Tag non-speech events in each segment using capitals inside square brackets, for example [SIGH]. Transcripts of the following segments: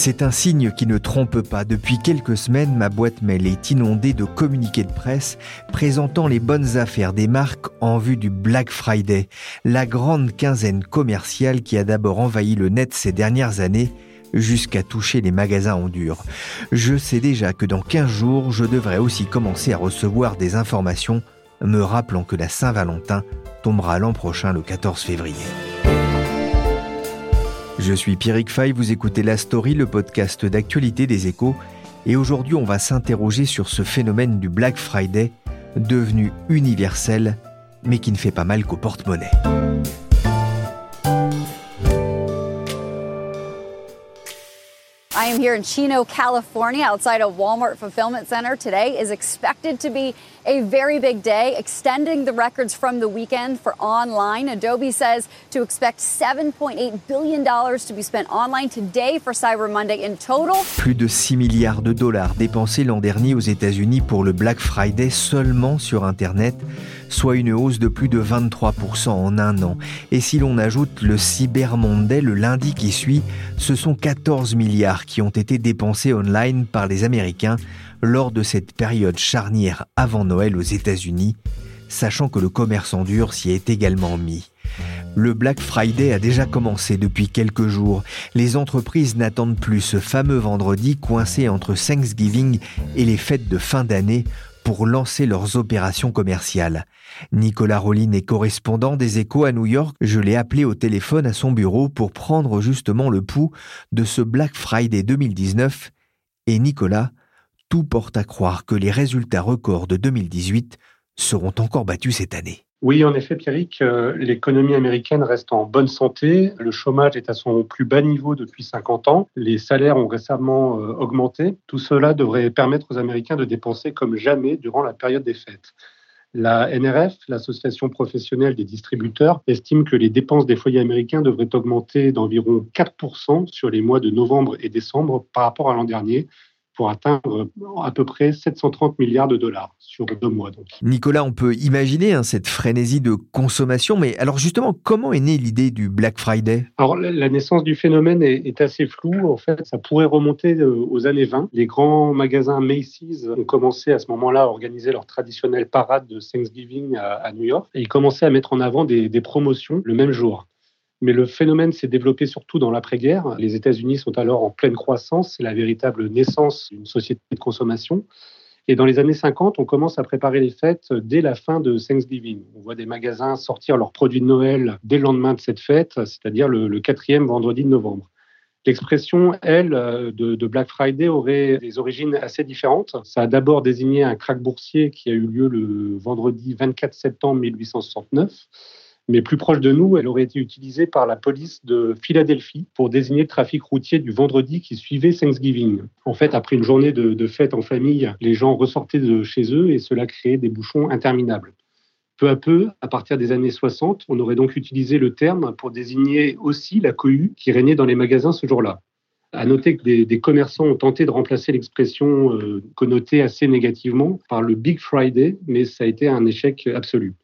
C'est un signe qui ne trompe pas. Depuis quelques semaines, ma boîte mail est inondée de communiqués de presse présentant les bonnes affaires des marques en vue du Black Friday, la grande quinzaine commerciale qui a d'abord envahi le net ces dernières années jusqu'à toucher les magasins en dur. Je sais déjà que dans 15 jours, je devrais aussi commencer à recevoir des informations me rappelant que la Saint-Valentin tombera l'an prochain le 14 février. Je suis Pierrick Fay, vous écoutez La Story, le podcast d'actualité des échos, et aujourd'hui on va s'interroger sur ce phénomène du Black Friday, devenu universel, mais qui ne fait pas mal qu'au porte-monnaie. Am here in Chino, California, outside a Walmart fulfillment center. Today is expected to be a very big day, extending the records from the weekend for online. Adobe says to expect $7.8 billion to be spent online today for Cyber Monday in total. Plus de 6 milliards de dollars dépensés l'an dernier aux États-Unis pour le Black Friday seulement sur Internet soit une hausse de plus de 23% en un an. Et si l'on ajoute le Cyber Monday le lundi qui suit, ce sont 14 milliards qui ont été dépensés online par les Américains lors de cette période charnière avant Noël aux États-Unis, sachant que le commerce en dur s'y est également mis. Le Black Friday a déjà commencé depuis quelques jours. Les entreprises n'attendent plus ce fameux vendredi coincé entre Thanksgiving et les fêtes de fin d'année pour lancer leurs opérations commerciales. Nicolas Rollin est correspondant des échos à New York. Je l'ai appelé au téléphone à son bureau pour prendre justement le pouls de ce Black Friday 2019. Et Nicolas, tout porte à croire que les résultats records de 2018 seront encore battus cette année. Oui, en effet, Pierrick, euh, l'économie américaine reste en bonne santé. Le chômage est à son plus bas niveau depuis 50 ans. Les salaires ont récemment euh, augmenté. Tout cela devrait permettre aux Américains de dépenser comme jamais durant la période des fêtes. La NRF, l'association professionnelle des distributeurs, estime que les dépenses des foyers américains devraient augmenter d'environ 4% sur les mois de novembre et décembre par rapport à l'an dernier, pour atteindre à peu près 730 milliards de dollars sur deux mois. Donc. Nicolas, on peut imaginer hein, cette frénésie de consommation, mais alors justement, comment est née l'idée du Black Friday? Alors la naissance du phénomène est, assez floue. En fait, ça pourrait remonter euh, aux années 20. Les grands magasins Macy's ont commencé à ce moment-là à organiser leur traditionnelle parade de Thanksgiving à, New York et ils commençaient à mettre en avant des promotions le même jour. Mais le phénomène s'est développé surtout dans l'après-guerre. Les États-Unis sont alors en pleine croissance, c'est la véritable naissance d'une société de consommation. Et dans les années 50, on commence à préparer les fêtes dès la fin de Thanksgiving. On voit des magasins sortir leurs produits de Noël dès le lendemain de cette fête, c'est-à-dire le, quatrième vendredi de novembre. L'expression, elle, de, de, Black Friday aurait des origines assez différentes. Ça a d'abord désigné un krach boursier qui a eu lieu le vendredi 24 septembre 1869 mais plus proche de nous, elle aurait été utilisée par la police de Philadelphie pour désigner le trafic routier du vendredi qui suivait Thanksgiving. En fait, après une journée de, fête en famille, les gens ressortaient de chez eux et cela créait des bouchons interminables. Peu à peu, à partir des années 60, on aurait donc utilisé le terme pour désigner aussi la cohue qui régnait dans les magasins ce jour-là. À noter que des, commerçants ont tenté de remplacer l'expression euh, connotée assez négativement par le Big Friday, mais ça a été un échec absolu.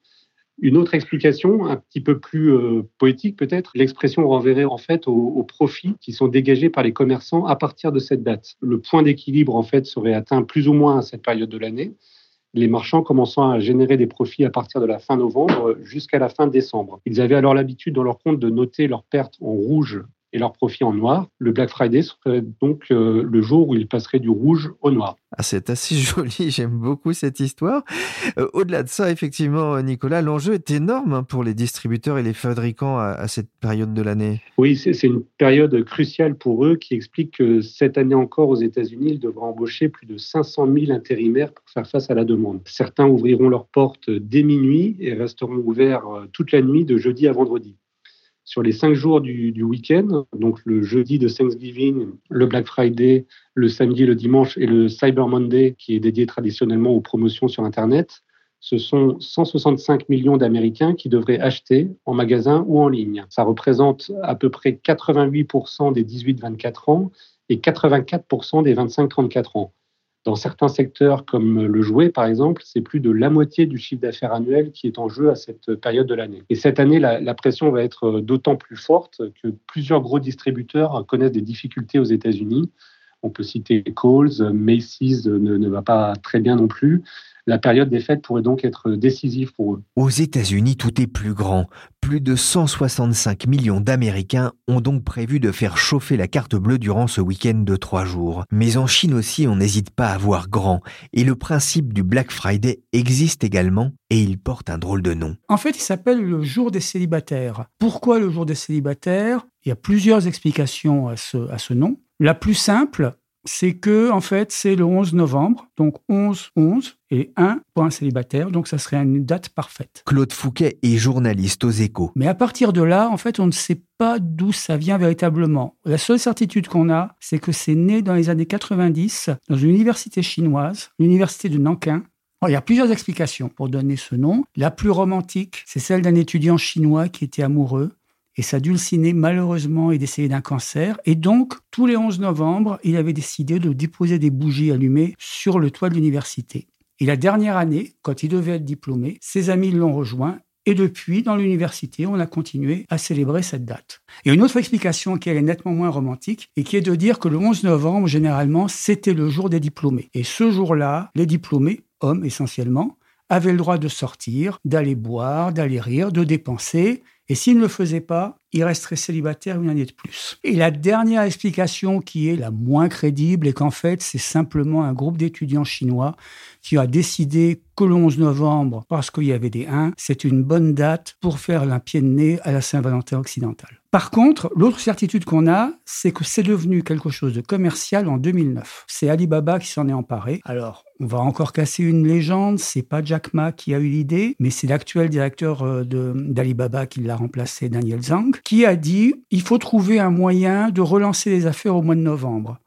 Une autre explication, un petit peu plus euh, poétique peut-être, l'expression renverrait en fait aux, profits qui sont dégagés par les commerçants à partir de cette date. Le point d'équilibre en fait serait atteint plus ou moins à cette période de l'année, les marchands commençant à générer des profits à partir de la fin novembre jusqu'à la fin décembre. Ils avaient alors l'habitude dans leur compte de noter leurs pertes en rouge et leurs profits en noir. Le Black Friday serait donc euh, le jour où ils passeraient du rouge au noir. Ah, c'est assez [LAUGHS] joli, j'aime beaucoup cette histoire. Euh, au-delà de ça, effectivement, Nicolas, l'enjeu est énorme hein, pour les distributeurs et les fabricants à, cette période de l'année. Oui, c'est une période cruciale pour eux qui explique que cette année encore aux États-Unis, ils devraient embaucher plus de 500 000 intérimaires pour faire face à la demande. Certains ouvriront leurs portes dès minuit et resteront ouverts euh, toute la nuit de jeudi à vendredi sur les cinq jours du, week-end, donc le jeudi de Thanksgiving, le Black Friday, le samedi, le dimanche et le Cyber Monday, qui est dédié traditionnellement aux promotions sur Internet, ce sont 165 millions d'Américains qui devraient acheter en magasin ou en ligne. Ça représente à peu près 88% des 18-24 ans et 84% des 25-34 ans. Dans certains secteurs comme le jouet, par exemple, c'est plus de la moitié du chiffre d'affaires annuel qui est en jeu à cette période de l'année. Et cette année, la, pression va être d'autant plus forte que plusieurs gros distributeurs connaissent des difficultés aux États-Unis. On peut citer Coles, Macy's ne, ne va pas très bien non plus. La période des fêtes pourrait donc être décisive pour eux. Aux États-Unis, tout est plus grand. Plus de 165 millions d'Américains ont donc prévu de faire chauffer la carte bleue durant ce week-end de trois jours. Mais en Chine aussi, on n'hésite pas à voir grand. Et le principe du Black Friday existe également et il porte un drôle de nom. En fait, il s'appelle le jour des célibataires. Pourquoi le jour des célibataires? Il y a plusieurs explications à ce, à ce nom. La plus simple, c'est que en fait c'est le 11 novembre, donc 11 11 et 1 pour un célibataire, donc ça serait une date parfaite. Claude Fouquet est journaliste aux Échos. Mais à partir de là, en fait, on ne sait pas d'où ça vient véritablement. La seule certitude qu'on a, c'est que c'est né dans les années 90 dans une université chinoise, l'université de Nankin, il y a plusieurs explications pour donner ce nom. La plus romantique, c'est celle d'un étudiant chinois qui était amoureux et sa malheureusement, est décédée d'un cancer. Et donc, tous les 11 novembre, il avait décidé de déposer des bougies allumées sur le toit de l'université. Et la dernière année, quand il devait être diplômé, ses amis l'ont rejoint. Et depuis, dans l'université, on a continué à célébrer cette date. A une autre explication qui est nettement moins romantique et qui est de dire que le 11 novembre, généralement, c'était le jour des diplômés. Et ce jour-là, les diplômés, hommes essentiellement, avaient le droit de sortir, d'aller boire, d'aller rire, de dépenser et s'il ne le faisait pas, il resterait célibataire une année de plus. Et la dernière explication qui est la moins crédible est qu'en fait, c'est simplement un groupe d'étudiants chinois qui a décidé que le 11 novembre, parce qu'il y avait des 1, c'est une bonne date pour faire un pied de nez à la Saint-Valentin occidentale. Par contre, l'autre certitude qu'on a, c'est que c'est devenu quelque chose de commercial en 2009. C'est Alibaba qui s'en est emparé. Alors, on va encore casser une légende, c'est pas Jack Ma qui a eu l'idée, mais c'est l'actuel directeur euh, d'Alibaba qui l'a remplacé, Daniel Zhang, qui a dit il faut trouver un moyen de relancer les affaires au mois de novembre.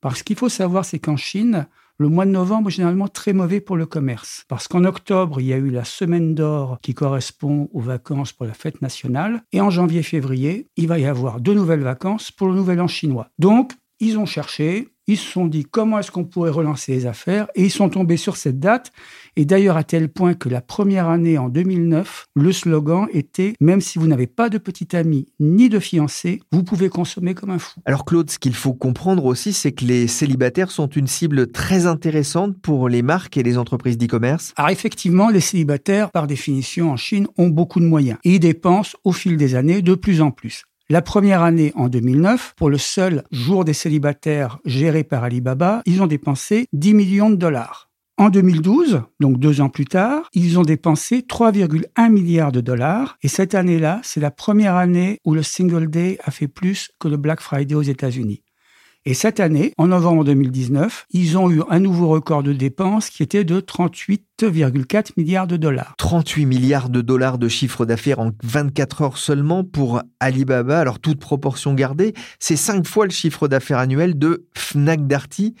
Parce qu'il faut savoir, c'est qu'en Chine, le mois de novembre est généralement très mauvais pour le commerce. Parce qu'en octobre, il y a eu la semaine d'or qui correspond aux vacances pour la fête nationale. Et en janvier-février, il va y avoir deux nouvelles vacances pour le nouvel an chinois. Donc, ils ont cherché, ils se sont dit comment est-ce qu'on pourrait relancer les affaires? Et ils sont tombés sur cette date. Et d'ailleurs à tel point que la première année en 2009, le slogan était même si vous n'avez pas de petit ami ni de fiancé, vous pouvez consommer comme un fou. Alors Claude, ce qu'il faut comprendre aussi, c'est que les célibataires sont une cible très intéressante pour les marques et les entreprises d'e-commerce. Alors effectivement, les célibataires, par définition en Chine, ont beaucoup de moyens et ils dépensent au fil des années de plus en plus. La première année, en 2009, pour le seul jour des célibataires géré par Alibaba, ils ont dépensé 10 millions de dollars. En 2012, donc deux ans plus tard, ils ont dépensé 3,1 milliards de dollars. Et cette année-là, c'est la première année où le Single Day a fait plus que le Black Friday aux États-Unis. Et cette année, en novembre 2019, ils ont eu un nouveau record de dépenses qui était de 38,4 milliards de dollars. 38 milliards de dollars de chiffre d'affaires en 24 heures seulement pour Alibaba. Alors toute proportion gardée, c'est cinq fois le chiffre d'affaires annuel de Fnac Darty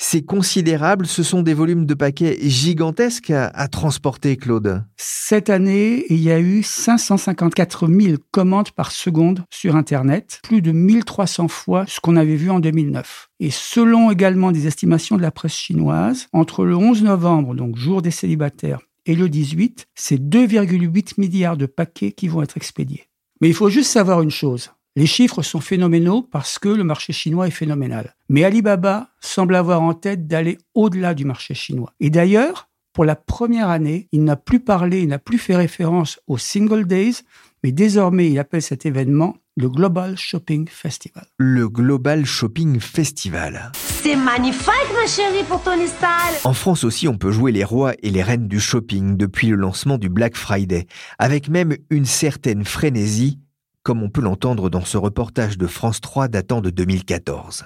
c'est considérable, ce sont des volumes de paquets gigantesques à, transporter, Claude. Cette année, il y a eu 554 000 commandes par seconde sur Internet, plus de 1300 fois ce qu'on avait vu en 2009. Et selon également des estimations de la presse chinoise, entre le 11 novembre, donc jour des célibataires, et le 18, c'est 2,8 milliards de paquets qui vont être expédiés. Mais il faut juste savoir une chose, les chiffres sont phénoménaux parce que le marché chinois est phénoménal. Mais Alibaba semble avoir en tête d'aller au-delà du marché chinois. Et d'ailleurs, pour la première année, il n'a plus parlé, il n'a plus fait référence aux single days, mais désormais il appelle cet événement le Global Shopping Festival. Le Global Shopping Festival. C'est magnifique, ma chérie, pour ton install. En France aussi, on peut jouer les rois et les reines du shopping depuis le lancement du Black Friday, avec même une certaine frénésie, comme on peut l'entendre dans ce reportage de France 3 datant de 2014.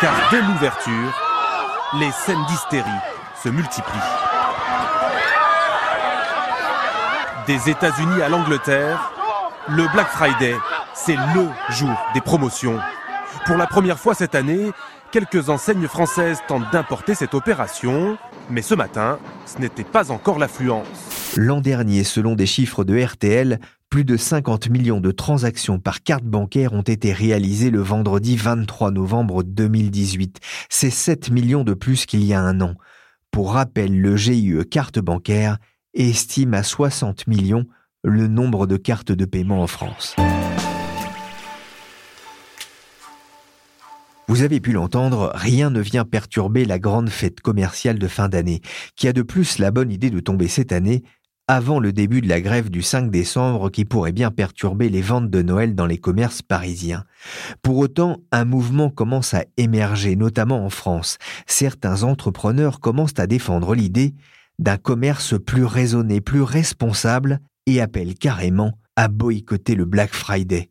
Car dès l'ouverture, les scènes d'hystérie se multiplient. Des États-Unis à l'Angleterre, le Black Friday, c'est le jour des promotions. Pour la première fois cette année, quelques enseignes françaises tentent d'importer cette opération, mais ce matin, ce n'était pas encore l'affluence. L'an dernier, selon des chiffres de RTL, plus de 50 millions de transactions par carte bancaire ont été réalisées le vendredi 23 novembre 2018. C'est 7 millions de plus qu'il y a un an. Pour rappel, le GIE carte bancaire estime à 60 millions le nombre de cartes de paiement en France. Vous avez pu l'entendre, rien ne vient perturber la grande fête commerciale de fin d'année, qui a de plus la bonne idée de tomber cette année avant le début de la grève du 5 décembre qui pourrait bien perturber les ventes de Noël dans les commerces parisiens. Pour autant, un mouvement commence à émerger, notamment en France. Certains entrepreneurs commencent à défendre l'idée d'un commerce plus raisonné, plus responsable et appellent carrément à boycotter le Black Friday.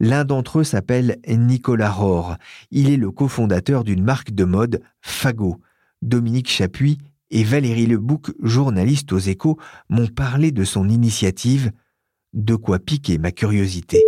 L'un d'entre eux s'appelle Nicolas Rohr. Il est le cofondateur d'une marque de mode, Fago. Dominique Chapuis et Valérie Lebouc, journaliste aux échos, m'ont parlé de son initiative, de quoi piquer ma curiosité.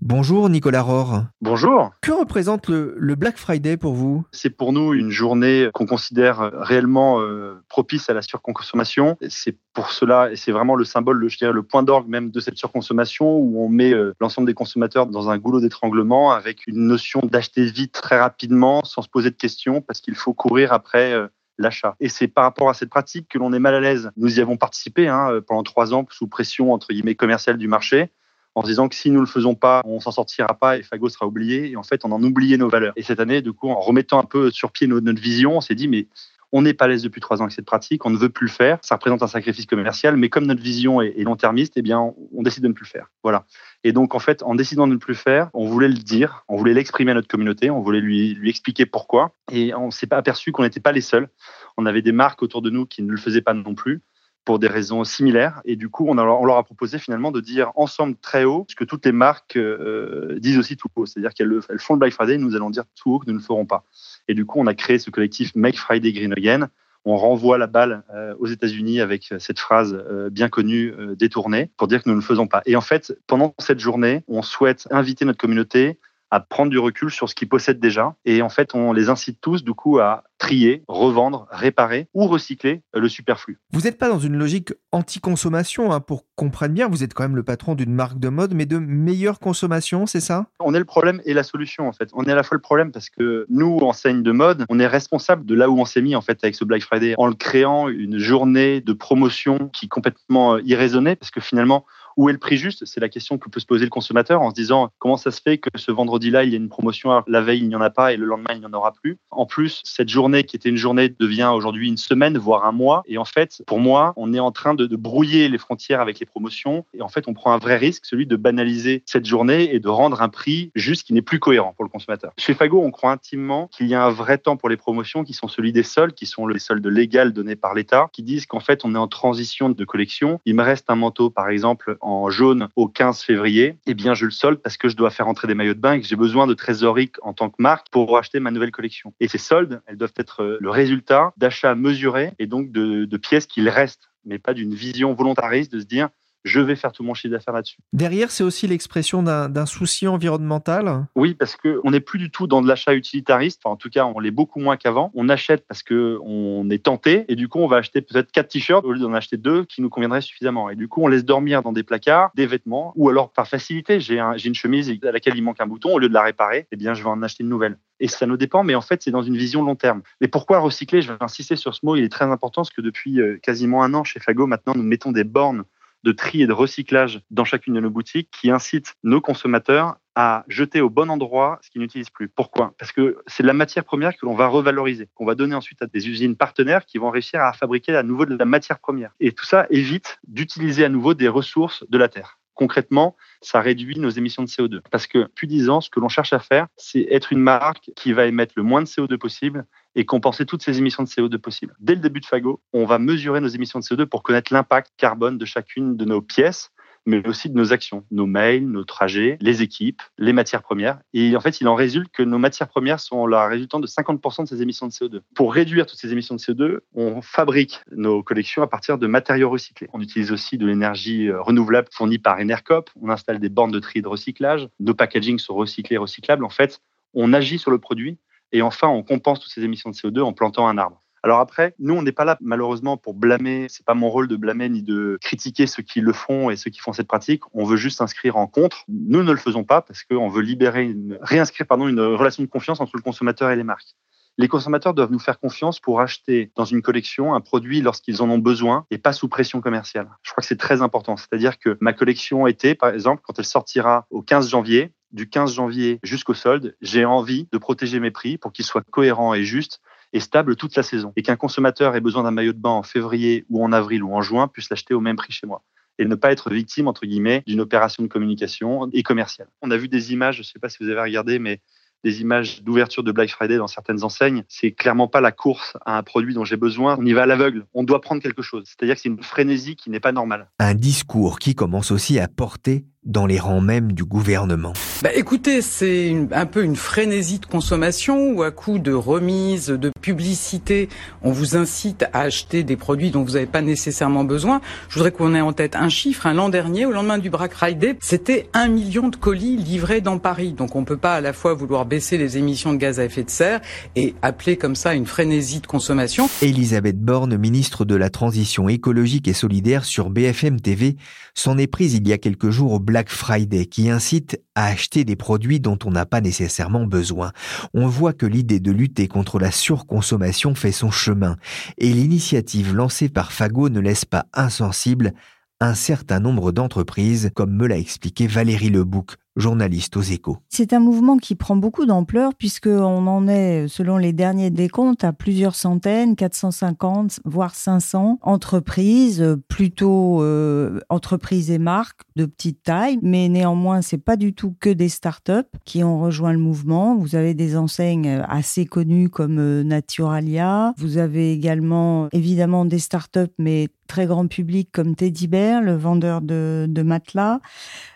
Bonjour Nicolas Rohr. Bonjour. Que représente le, Black Friday pour vous? C'est pour nous une journée qu'on considère réellement euh, propice à la surconsommation. C'est pour cela, et c'est vraiment le symbole, le, je dirais, le point d'orgue même de cette surconsommation où on met euh, l'ensemble des consommateurs dans un goulot d'étranglement avec une notion d'acheter vite très rapidement sans se poser de questions parce qu'il faut courir après euh, l'achat. Et c'est par rapport à cette pratique que l'on est mal à l'aise. Nous y avons participé hein, pendant trois ans sous pression entre guillemets commerciale du marché en se disant que si nous le faisons pas, on s'en sortira pas et Fago sera oublié. Et en fait, on en oubliait nos valeurs. Et cette année, du coup, en remettant un peu sur pied notre, vision, on s'est dit, mais on n'est pas à l'aise depuis trois ans avec cette pratique, on ne veut plus le faire. Ça représente un sacrifice commercial, mais comme notre vision est, long-termiste, eh bien, on décide de ne plus le faire. Voilà. Et donc, en fait, en décidant de ne plus le faire, on voulait le dire, on voulait l'exprimer à notre communauté, on voulait lui, expliquer pourquoi. Et on s'est pas aperçu qu'on n'était pas les seuls. On avait des marques autour de nous qui ne le faisaient pas non plus pour des raisons similaires. Et du coup, on, leur a proposé finalement de dire ensemble très haut ce que toutes les marques euh, disent aussi tout haut. C'est-à-dire qu'elles elles font le Black Friday, nous allons dire tout haut que nous ne le ferons pas. Et du coup, on a créé ce collectif Make Friday Green Again. On renvoie la balle euh, aux États-Unis avec cette phrase euh, bien connue détournée pour dire que nous ne le faisons pas. Et en fait, pendant cette journée, on souhaite inviter notre communauté à prendre du recul sur ce qu'ils possèdent déjà. Et en fait, on les incite tous, du coup, à trier, revendre, réparer ou recycler le superflu. Vous n'êtes pas dans une logique anti-consommation, hein, pour comprendre bien, vous êtes quand même le patron d'une marque de mode, mais de meilleure consommation, c'est ça? On est le problème et la solution en fait. On est à la fois le problème parce que nous, enseigne de mode, on est responsable de là où on s'est mis en fait avec ce Black Friday en le créant une journée de promotion qui est complètement euh, irraisonnée parce que finalement, où est le prix juste? C'est la question que peut se poser le consommateur en se disant comment ça se fait que ce vendredi-là, il y a une promotion, la veille, il n'y en a pas et le lendemain, il n'y en aura plus? En plus, cette journée qui était une journée devient aujourd'hui une semaine, voire un mois. Et en fait, pour moi, on est en train de, brouiller les frontières avec les promotions. Et en fait, on prend un vrai risque, celui de banaliser cette journée et de rendre un prix juste qui n'est plus cohérent pour le consommateur. Chez Fago, on croit intimement qu'il y a un vrai temps pour les promotions qui sont celui des soldes, qui sont les soldes légales donnés par l'État, qui disent qu'en fait, on est en transition de collection. Il me reste un manteau, par exemple, jaune au 15 février. Eh bien, je le solde parce que je dois faire entrer des maillots de bain et que j'ai besoin de trésorerie en tant que marque pour acheter ma nouvelle collection. Et ces soldes, elles doivent être euh, le résultat d'achats mesurés et donc de, de pièces qu'il reste, mais pas d'une vision volontariste de se dire je vais faire tout mon chiffre d'affaires là-dessus. Derrière, c'est aussi l'expression d'un souci environnemental Oui, parce qu'on n'est plus du tout dans de l'achat utilitariste. Enfin, en tout cas, on l'est beaucoup moins qu'avant. On achète parce qu'on est tenté et du coup, on va acheter peut-être quatre t-shirts au lieu d'en acheter deux qui nous conviendraient suffisamment. Et du coup, on laisse dormir dans des placards des vêtements ou alors par facilité, j'ai une chemise à laquelle il manque un bouton. Au lieu de la réparer, eh bien, je vais en acheter une nouvelle et ça nous dépend, mais en fait, c'est dans une vision long terme. Mais pourquoi recycler? Je vais insister sur ce mot, il est très important parce que depuis euh, quasiment un an chez Fago, maintenant, nous mettons des bornes de tri et de recyclage dans chacune de nos boutiques qui incitent nos consommateurs à jeter au bon endroit ce qu'ils n'utilisent plus. Pourquoi? Parce que c'est de la matière première que l'on va revaloriser, qu'on va donner ensuite à des usines partenaires qui vont réussir à fabriquer à nouveau de la matière première. Et tout ça évite d'utiliser à nouveau des ressources de la terre Concrètement, ça réduit nos émissions de CO2. Parce que depuis 10 ans, ce que l'on cherche à faire, c'est être une marque qui va émettre le moins de CO2 possible et compenser toutes ces émissions de CO2 possibles. Dès le début de Fago, on va mesurer nos émissions de CO2 pour connaître l'impact carbone de chacune de nos pièces mais aussi de nos actions, nos mails, nos trajets, les équipes, les matières premières. Et en fait, il en résulte que nos matières premières sont la résultante de 50% de ces émissions de CO2. Pour réduire toutes ces émissions de CO2, on fabrique nos collections à partir de matériaux recyclés. On utilise aussi de l'énergie euh, renouvelable fournie par Enercop. On installe des bornes de tri de recyclage. Nos packagings sont recyclés recyclables. En fait, on agit sur le produit et enfin, on compense toutes ces émissions de CO2 en plantant un arbre. Alors après, nous, on n'est pas là malheureusement pour blâmer. C'est pas mon rôle de blâmer ni de critiquer ceux qui le font et ceux qui font cette pratique. On veut juste s'inscrire en contre. Nous ne le faisons pas parce qu'on veut libérer, une, réinscrire pardon, une relation de confiance entre le consommateur et les marques. Les consommateurs doivent nous faire confiance pour acheter dans une collection un produit lorsqu'ils en ont besoin et pas sous pression commerciale. Je crois que c'est très important. C'est-à-dire que ma collection été, par exemple, quand elle sortira au 15 janvier, du 15 janvier jusqu'au solde, j'ai envie de protéger mes prix pour qu'ils soient cohérents et justes et stable toute la saison. Et qu'un consommateur ait besoin d'un maillot de bain en février ou en avril ou en juin puisse l'acheter au même prix chez moi et ne pas être victime, entre guillemets, d'une opération de communication et commerciale. On a vu des images, je ne sais pas si vous avez regardé, mais des images d'ouverture de Black Friday dans certaines enseignes. C'est clairement pas la course à un produit dont j'ai besoin. On y va à l'aveugle. On doit prendre quelque chose. C'est-à-dire que c'est une frénésie qui n'est pas normale. Un discours qui commence aussi à porter dans les rangs même du gouvernement bah Écoutez, c'est un peu une frénésie de consommation où à coup de remise, de publicité, on vous incite à acheter des produits dont vous n'avez pas nécessairement besoin. Je voudrais qu'on ait en tête un chiffre. Un L'an dernier, au lendemain du Black Friday, c'était un million de colis livrés dans Paris. Donc on ne peut pas à la fois vouloir baisser les émissions de gaz à effet de serre et appeler comme ça une frénésie de consommation. Elisabeth Borne, ministre de la Transition écologique et solidaire sur BFM TV, s'en est prise il y a quelques jours au Black Friday qui incite à acheter des produits dont on n'a pas nécessairement besoin. On voit que l'idée de lutter contre la surconsommation fait son chemin et l'initiative lancée par Fago ne laisse pas insensible un certain nombre d'entreprises, comme me l'a expliqué Valérie Lebouc, journaliste aux échos. C'est un mouvement qui prend beaucoup d'ampleur puisqu'on en est, selon les derniers décomptes, à plusieurs centaines, 450, voire 500 entreprises, plutôt euh, entreprises et marques de petite taille, mais néanmoins, c'est pas du tout que des startups qui ont rejoint le mouvement. Vous avez des enseignes assez connues comme euh, Naturalia. Vous avez également, évidemment, des startups, mais très grand public comme Teddy Bear, le vendeur de, de matelas.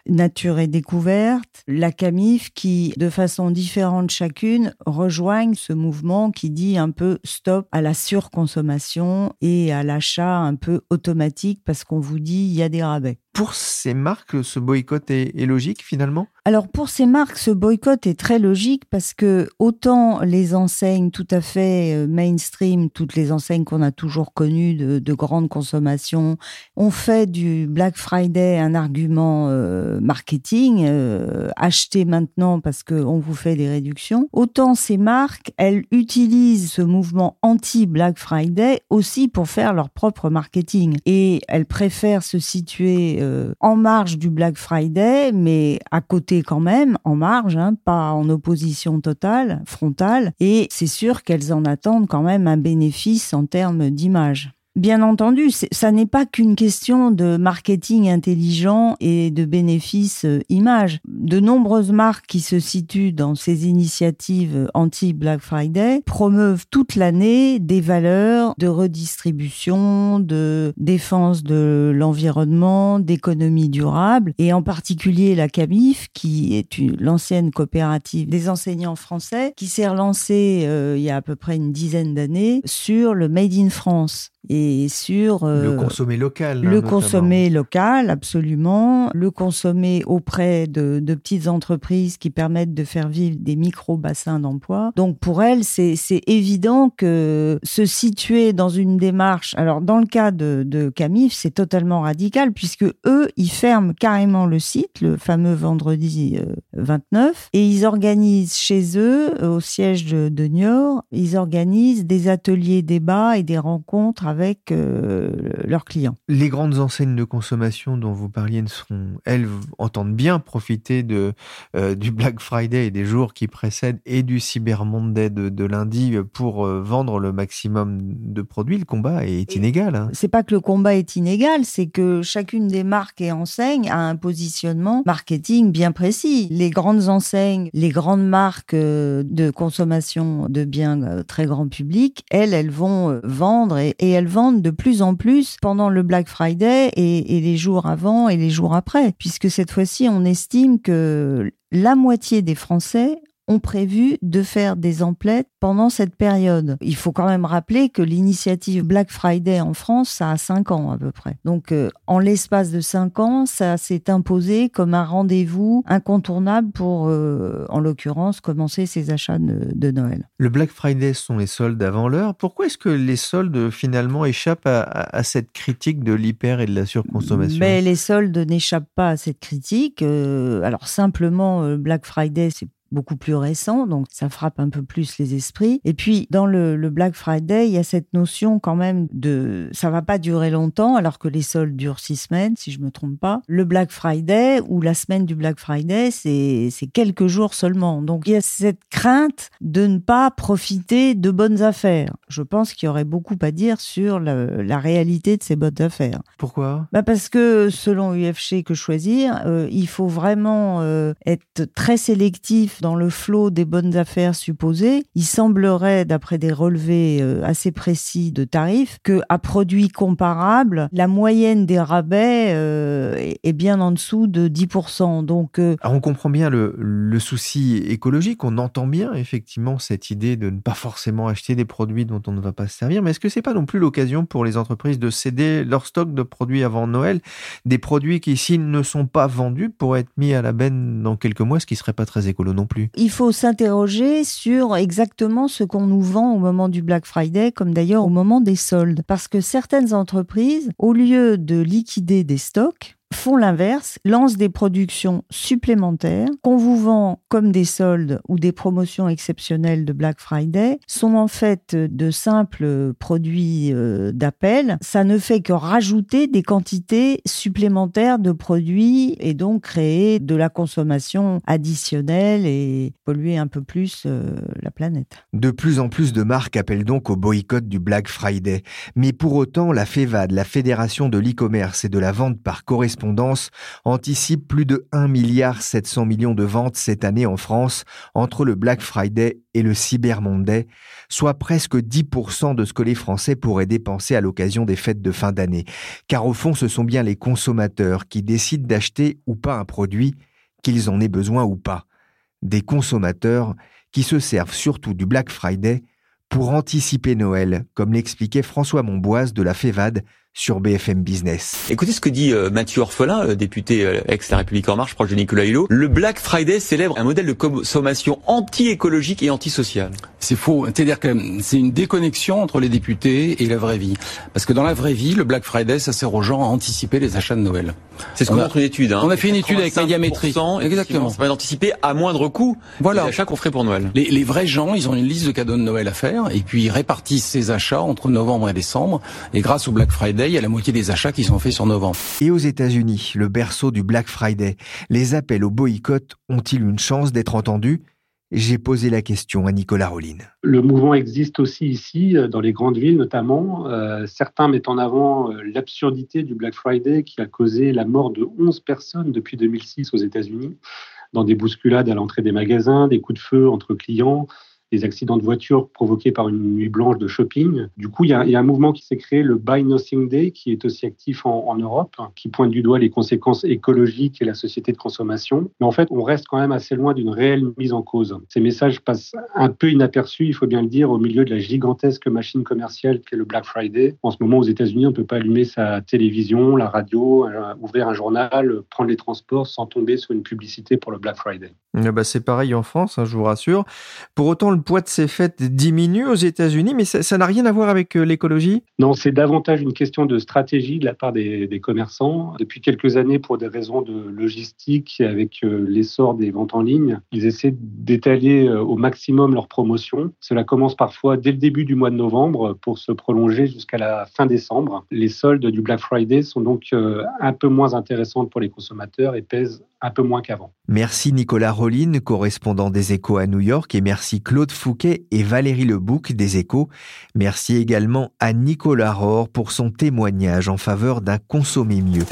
Nature et La CAMIF, qui, de façon différente chacune, rejoignent ce mouvement qui dit un peu stop à la surconsommation et à l'achat un peu automatique parce qu'on vous dit il y a des rabais. Pour ces marques, ce boycott est, logique finalement? Alors pour ces marques, ce boycott est très logique parce que autant les enseignes tout à fait euh, mainstream, toutes les enseignes qu'on a toujours connues de, de grande consommation, ont fait du Black Friday un argument euh, marketing, euh, acheter maintenant parce qu'on vous fait des réductions. Autant ces marques, elles utilisent ce mouvement anti-Black Friday aussi pour faire leur propre marketing. Et elles préfèrent se situer euh, en marge du Black Friday, mais à côté quand même, en marge, hein, pas en opposition totale, frontale. Et c'est sûr qu'elles en attendent quand même un bénéfice en termes d'image. Bien entendu, ça n'est pas qu'une question de marketing intelligent et de bénéfices euh, image. De nombreuses marques qui se situent dans ces initiatives anti-Black Friday promeuvent toute l'année des valeurs de redistribution, de défense de l'environnement, d'économie durable, et en particulier la CAMIF, qui est l'ancienne coopérative des enseignants français, qui s'est relancée euh, il y a à peu près une dizaine d'années sur le Made in France et sur euh, le consommer local. Hein, le consommer local, absolument. Le consommer auprès de, de, petites entreprises qui permettent de faire vivre des micro-bassins d'emploi. Donc pour elle, c'est évident que se situer dans une démarche, alors dans le cas de, de Camif, c'est totalement radical puisque eux, ils ferment carrément le site, le fameux vendredi 29, euh, et ils organisent chez eux, au siège de, de Niort, ils organisent des ateliers débats et des rencontres avec leurs clients. Les grandes enseignes de consommation dont vous parliez, seront, elles entendent bien profiter de, du Black Friday et des jours qui précèdent et du Cyber Monday de, de lundi pour vendre le maximum de produits. Le combat est inégal. Hein. C'est pas que le combat est inégal, c'est que chacune des marques et enseignes a un positionnement marketing bien précis. Les grandes enseignes, les grandes marques euh, de consommation de biens euh, très grand public, elles, elles vont euh, vendre et, elles vendent de plus en plus pendant le Black Friday et, et les jours avant et les jours après, puisque cette fois-ci, on estime que la moitié des Français ont prévu de faire des emplettes pendant cette période. Il faut quand même rappeler que l'initiative Black Friday en France, ça a cinq ans à peu près. Donc, euh, en l'espace de cinq ans, ça s'est imposé comme un rendez-vous incontournable pour, euh, en l'occurrence, commencer ses achats de, Noël. Le Black Friday sont les soldes avant l'heure. Pourquoi est-ce que les soldes finalement échappent à, cette critique de l'hyper et de la surconsommation? Mais les soldes n'échappent pas à cette critique. Euh, alors simplement, Black Friday, c'est beaucoup plus récent, donc ça frappe un peu plus les esprits. Et puis dans le, Black Friday, il y a cette notion quand même de ça va pas durer longtemps, alors que les soldes durent six semaines, si je me trompe pas. Le Black Friday ou la semaine du Black Friday, c'est quelques jours seulement. Donc il y a cette crainte de ne pas profiter de bonnes affaires. Je pense qu'il y aurait beaucoup à dire sur la, réalité de ces bonnes affaires. Pourquoi? Bah Parce que selon UFC que choisir, euh, il faut vraiment euh, être très sélectif dans le flot des bonnes affaires supposées, il semblerait, d'après des relevés euh, assez précis de tarifs, que à produits comparables, la moyenne des rabais euh, est bien en dessous de 10%. Donc, euh, on comprend bien le, souci écologique, on entend bien effectivement cette idée de ne pas forcément acheter des produits dont on ne va pas se servir, mais est-ce que c'est pas non plus l'occasion pour les entreprises de céder leur stock de produits avant Noël, des produits qui, s'ils ne sont pas vendus, pourraient être mis à la benne dans quelques mois, ce qui serait pas très écolo non plus? Il faut s'interroger sur exactement ce qu'on nous vend au moment du Black Friday, comme d'ailleurs au moment des soldes. Parce que certaines entreprises, au lieu de liquider des stocks, font l'inverse, lancent des productions supplémentaires qu'on vous vend comme des soldes ou des promotions exceptionnelles de Black Friday, sont en fait de simples produits euh, d'appel. Ça ne fait que rajouter des quantités supplémentaires de produits et donc créer de la consommation additionnelle et polluer un peu plus euh, la planète. De plus en plus de marques appellent donc au boycott du Black Friday. Mais pour autant, la FEVAD, la Fédération de l'e-commerce et de la vente par correspondance, anticipe plus de 1 milliard 700 millions de ventes cette année en France entre le Black Friday et le Cyber Monday, soit presque 10% de ce que les Français pourraient dépenser à l'occasion des fêtes de fin d'année. Car au fond, ce sont bien les consommateurs qui décident d'acheter ou pas un produit, qu'ils en aient besoin ou pas. Des consommateurs qui se servent surtout du Black Friday pour anticiper Noël, comme l'expliquait François Monboise de la FEVAD sur BFM Business. Écoutez ce que dit euh, Mathieu Orphelin, euh, député euh, ex-La République En Marche, proche de Nicolas Hulot. Le Black Friday célèbre un modèle de consommation anti-écologique et antisocial. C'est faux. C'est-à-dire que c'est une déconnexion entre les députés et la vraie vie. Parce que dans la vraie vie, le Black Friday, ça sert aux gens à anticiper les achats de Noël. C'est ce qu'on montre une étude. Hein. On a fait une étude avec Médiamétrie. Exactement. Ça va d'anticiper à moindre coût voilà. les achats qu'on ferait pour Noël. Les, les vrais gens, ils ont une liste de cadeaux de Noël à faire et puis ils répartissent ces achats entre novembre et décembre. Et grâce au Black Friday, il y a la moitié des achats qui sont faits sur novembre. Et aux États-Unis, le berceau du Black Friday, les appels au boycott ont-ils une chance d'être entendus? J'ai posé la question à Nicolas Rolline. Le mouvement existe aussi ici, euh, dans les grandes villes notamment. Euh, certains mettent en avant euh, l'absurdité du Black Friday qui a causé la mort de 11 personnes depuis 2006 aux États-Unis, dans des bousculades à l'entrée des magasins, des coups de feu entre clients, des accidents de voiture provoqués par une nuit blanche de shopping. Du coup, il y a, un mouvement qui s'est créé, le Buy Nothing Day, qui est aussi actif en, Europe, qui pointe du doigt les conséquences écologiques et la société de consommation. Mais en fait, on reste quand même assez loin d'une réelle mise en cause. Ces messages passent un peu inaperçus, il faut bien le dire, au milieu de la gigantesque machine commerciale qu'est le Black Friday. En ce moment, aux États-Unis, on ne peut pas allumer sa télévision, la radio, euh, ouvrir un journal, prendre les transports sans tomber sur une publicité pour le Black Friday. bah c'est pareil en France, hein, je vous rassure. Pour autant, le poids de ces fêtes diminue aux États-Unis, mais ça n'a rien à voir avec euh, l'écologie? Non, c'est davantage une question de stratégie de la part des, des, commerçants. Depuis quelques années, pour des raisons de logistique, avec euh, l'essor des ventes en ligne, ils essaient d'étaler euh, au maximum leur promotion. Cela commence parfois dès le début du mois de novembre pour se prolonger jusqu'à la fin décembre. Les soldes du Black Friday sont donc un peu moins intéressantes pour les consommateurs et pèsent un peu moins qu'avant. Merci Nicolas Rollin, correspondant des Échos à New York, et merci Claude Fouquet et Valérie Lebouc des Échos. Merci également à Nicolas Rohr pour son témoignage en faveur d'un consommer mieux.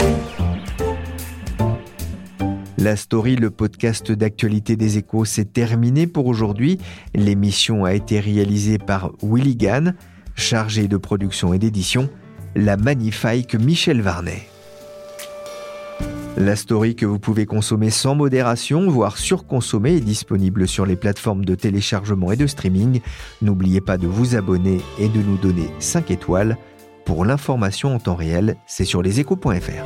La story, le podcast d'actualité des échos, s'est terminé pour aujourd'hui. L'émission a été réalisée par Willy Gann, chargé de production et d'édition, la magnifique Michel Varnet. La story que vous pouvez consommer sans modération, voire surconsommer, est disponible sur les plateformes de téléchargement et de streaming. N'oubliez pas de vous abonner et de nous donner 5 étoiles. Pour l'information en temps réel, c'est sur leséchos.fr.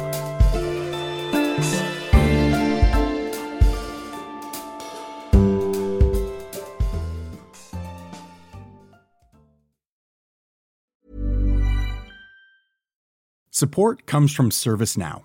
Support comes from ServiceNow.